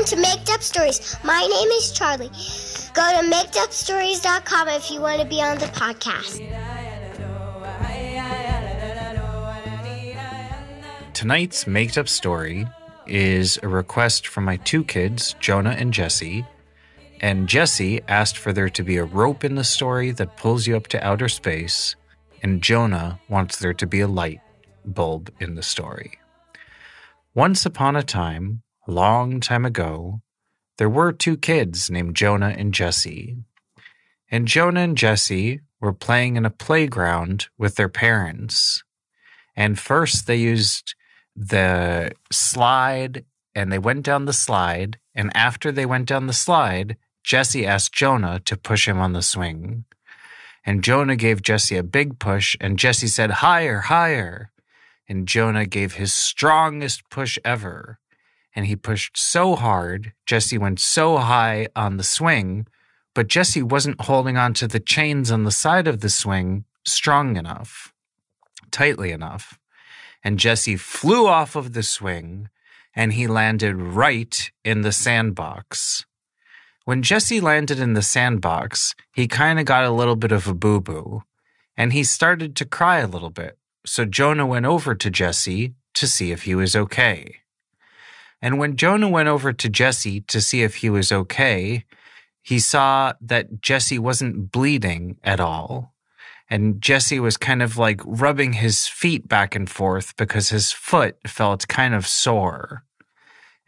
Welcome to Make Up Stories. My name is Charlie. Go to makeupstories.com if you want to be on the podcast. Tonight's Make Up Story is a request from my two kids, Jonah and Jesse. And Jesse asked for there to be a rope in the story that pulls you up to outer space, and Jonah wants there to be a light bulb in the story. Once upon a time, a long time ago, there were two kids named Jonah and Jesse. And Jonah and Jesse were playing in a playground with their parents. And first they used the slide and they went down the slide. And after they went down the slide, Jesse asked Jonah to push him on the swing. And Jonah gave Jesse a big push, and Jesse said, Higher, higher. And Jonah gave his strongest push ever. And he pushed so hard, Jesse went so high on the swing, but Jesse wasn't holding on to the chains on the side of the swing strong enough, tightly enough. And Jesse flew off of the swing and he landed right in the sandbox. When Jesse landed in the sandbox, he kind of got a little bit of a boo boo and he started to cry a little bit. So Jonah went over to Jesse to see if he was okay. And when Jonah went over to Jesse to see if he was okay, he saw that Jesse wasn't bleeding at all. And Jesse was kind of like rubbing his feet back and forth because his foot felt kind of sore.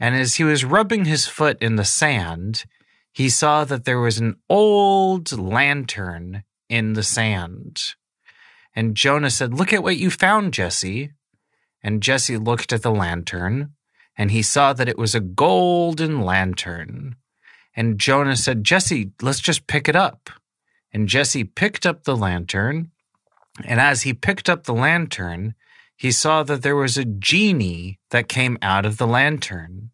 And as he was rubbing his foot in the sand, he saw that there was an old lantern in the sand. And Jonah said, Look at what you found, Jesse. And Jesse looked at the lantern and he saw that it was a golden lantern. And Jonah said, Jesse, let's just pick it up. And Jesse picked up the lantern. And as he picked up the lantern, he saw that there was a genie that came out of the lantern.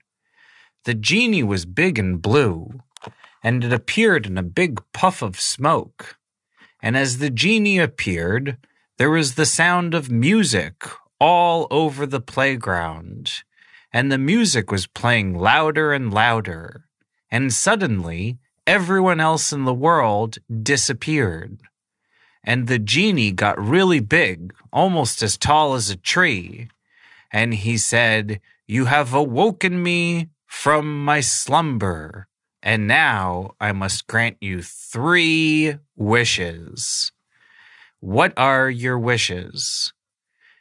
The genie was big and blue, and it appeared in a big puff of smoke. And as the genie appeared, there was the sound of music all over the playground and the music was playing louder and louder. And suddenly, everyone else in the world disappeared. And the genie got really big, almost as tall as a tree. And he said, You have awoken me from my slumber, and now I must grant you three wishes. What are your wishes?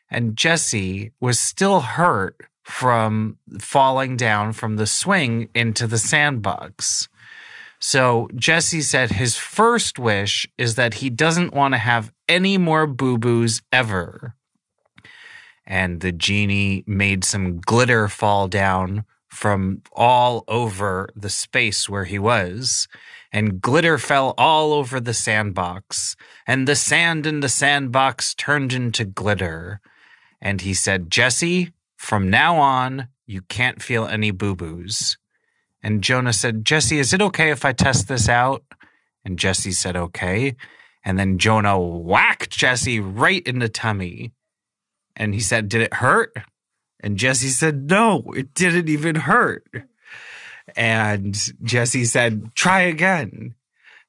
And Jesse was still hurt from falling down from the swing into the sandbox. So Jesse said his first wish is that he doesn't want to have any more boo boos ever. And the genie made some glitter fall down from all over the space where he was. And glitter fell all over the sandbox. And the sand in the sandbox turned into glitter. And he said, Jesse, from now on, you can't feel any boo boos. And Jonah said, Jesse, is it okay if I test this out? And Jesse said, okay. And then Jonah whacked Jesse right in the tummy. And he said, Did it hurt? And Jesse said, No, it didn't even hurt. And Jesse said, Try again.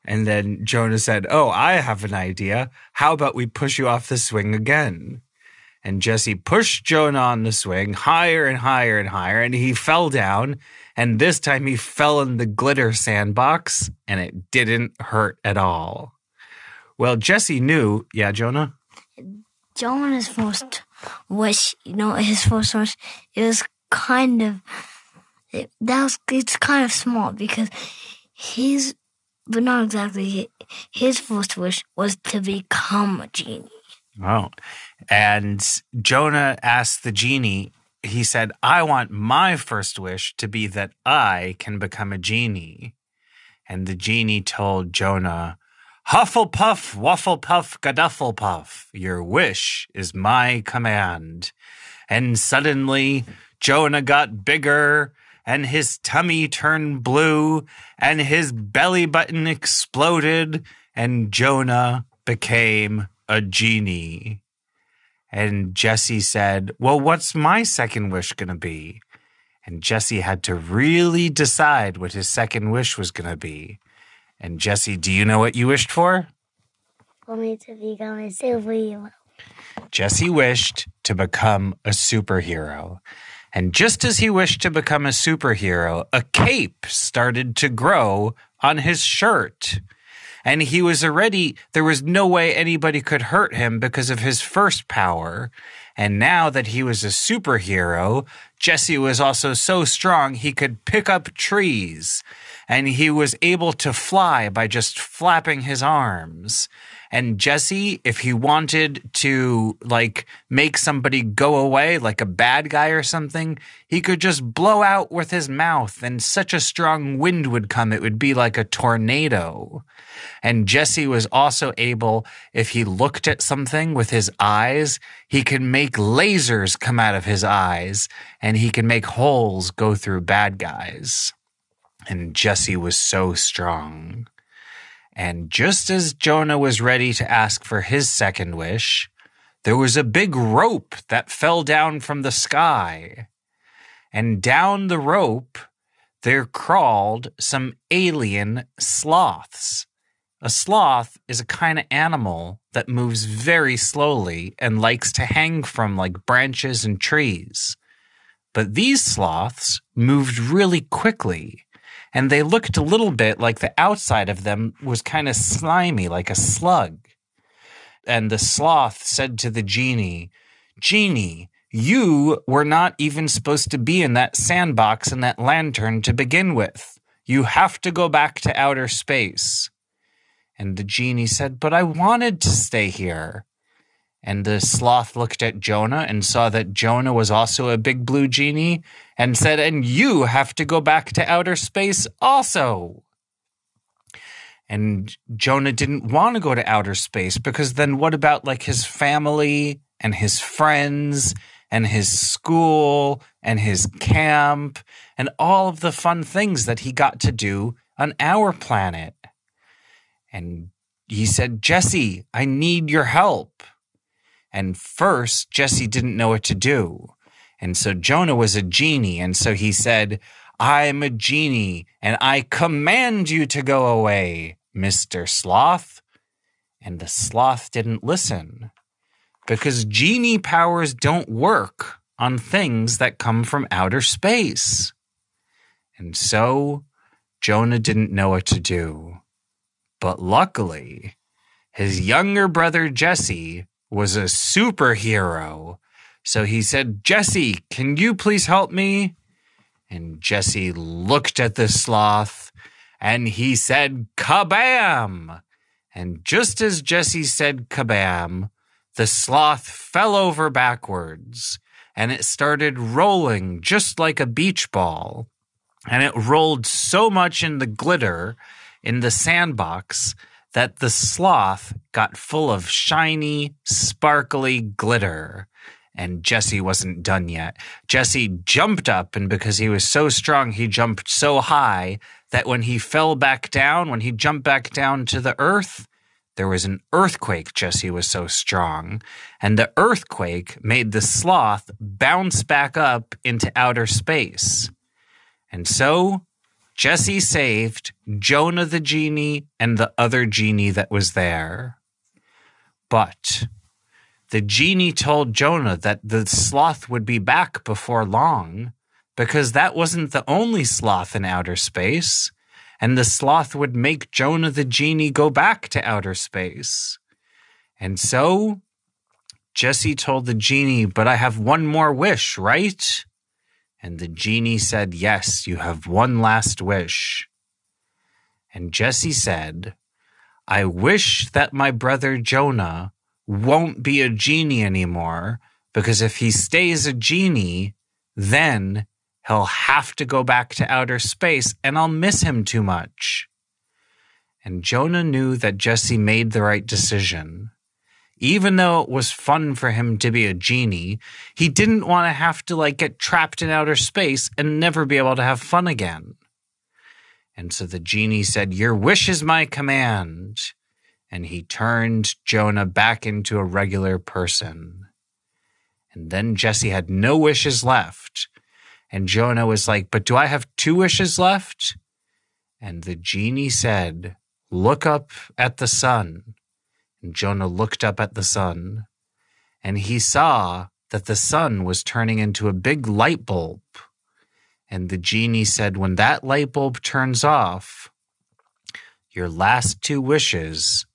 And then Jonah said, Oh, I have an idea. How about we push you off the swing again? And Jesse pushed Jonah on the swing higher and higher and higher, and he fell down. And this time he fell in the glitter sandbox, and it didn't hurt at all. Well, Jesse knew. Yeah, Jonah? Jonah's first wish, you know, his first wish, it was kind of, it, that was, it's kind of small because his, but not exactly, his first wish was to become a genie. Oh. And Jonah asked the genie, he said, I want my first wish to be that I can become a genie. And the genie told Jonah, Hufflepuff, Wafflepuff, Gadufflepuff, your wish is my command. And suddenly Jonah got bigger and his tummy turned blue and his belly button exploded and Jonah became a genie. And Jesse said, Well, what's my second wish going to be? And Jesse had to really decide what his second wish was going to be. And Jesse, do you know what you wished for? For me to become a superhero. Jesse wished to become a superhero. And just as he wished to become a superhero, a cape started to grow on his shirt. And he was already, there was no way anybody could hurt him because of his first power. And now that he was a superhero, Jesse was also so strong he could pick up trees and he was able to fly by just flapping his arms. And Jesse, if he wanted to like make somebody go away, like a bad guy or something, he could just blow out with his mouth and such a strong wind would come. It would be like a tornado. And Jesse was also able, if he looked at something with his eyes, he could make lasers come out of his eyes and he can make holes go through bad guys. And Jesse was so strong. And just as Jonah was ready to ask for his second wish, there was a big rope that fell down from the sky. And down the rope, there crawled some alien sloths. A sloth is a kind of animal that moves very slowly and likes to hang from like branches and trees. But these sloths moved really quickly and they looked a little bit like the outside of them was kind of slimy, like a slug. And the sloth said to the genie, Genie, you were not even supposed to be in that sandbox and that lantern to begin with. You have to go back to outer space. And the genie said, But I wanted to stay here. And the sloth looked at Jonah and saw that Jonah was also a big blue genie and said, And you have to go back to outer space also. And Jonah didn't want to go to outer space because then what about like his family and his friends and his school and his camp and all of the fun things that he got to do on our planet? And he said, Jesse, I need your help. And first, Jesse didn't know what to do. And so Jonah was a genie. And so he said, I'm a genie and I command you to go away, Mr. Sloth. And the sloth didn't listen because genie powers don't work on things that come from outer space. And so Jonah didn't know what to do. But luckily, his younger brother Jesse was a superhero. So he said, Jesse, can you please help me? And Jesse looked at the sloth and he said, Kabam! And just as Jesse said kabam, the sloth fell over backwards and it started rolling just like a beach ball. And it rolled so much in the glitter in the sandbox that the sloth got full of shiny, sparkly glitter. And Jesse wasn't done yet. Jesse jumped up, and because he was so strong, he jumped so high that when he fell back down, when he jumped back down to the earth, there was an earthquake. Jesse was so strong. And the earthquake made the sloth bounce back up into outer space. And so Jesse saved Jonah the genie and the other genie that was there. But the genie told Jonah that the sloth would be back before long because that wasn't the only sloth in outer space, and the sloth would make Jonah the genie go back to outer space. And so Jesse told the genie, But I have one more wish, right? And the genie said, Yes, you have one last wish. And Jesse said, I wish that my brother Jonah won't be a genie anymore, because if he stays a genie, then he'll have to go back to outer space and I'll miss him too much. And Jonah knew that Jesse made the right decision. Even though it was fun for him to be a genie, he didn't want to have to like get trapped in outer space and never be able to have fun again. And so the genie said, Your wish is my command. And he turned Jonah back into a regular person. And then Jesse had no wishes left. And Jonah was like, But do I have two wishes left? And the genie said, Look up at the sun. And Jonah looked up at the sun, and he saw that the sun was turning into a big light bulb. And the genie said, When that light bulb turns off, your last two wishes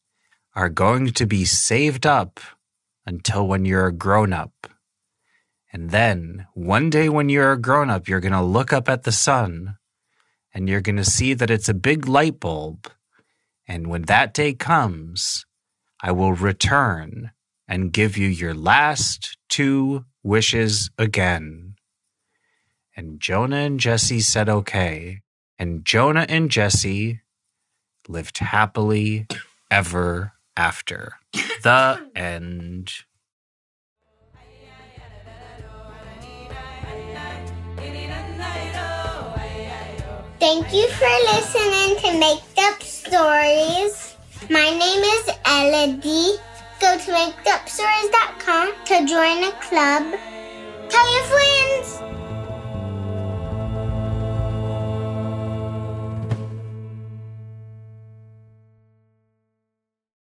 are going to be saved up until when you're a grown up. And then one day when you're a grown up, you're going to look up at the sun and you're going to see that it's a big light bulb. And when that day comes, I will return and give you your last two wishes again. And Jonah and Jesse said, okay. And Jonah and Jesse lived happily ever after. The end. Thank you for listening to Make Up Stories. My name is Elodie. Go to makeupstories.com to join a club. Tell your friends.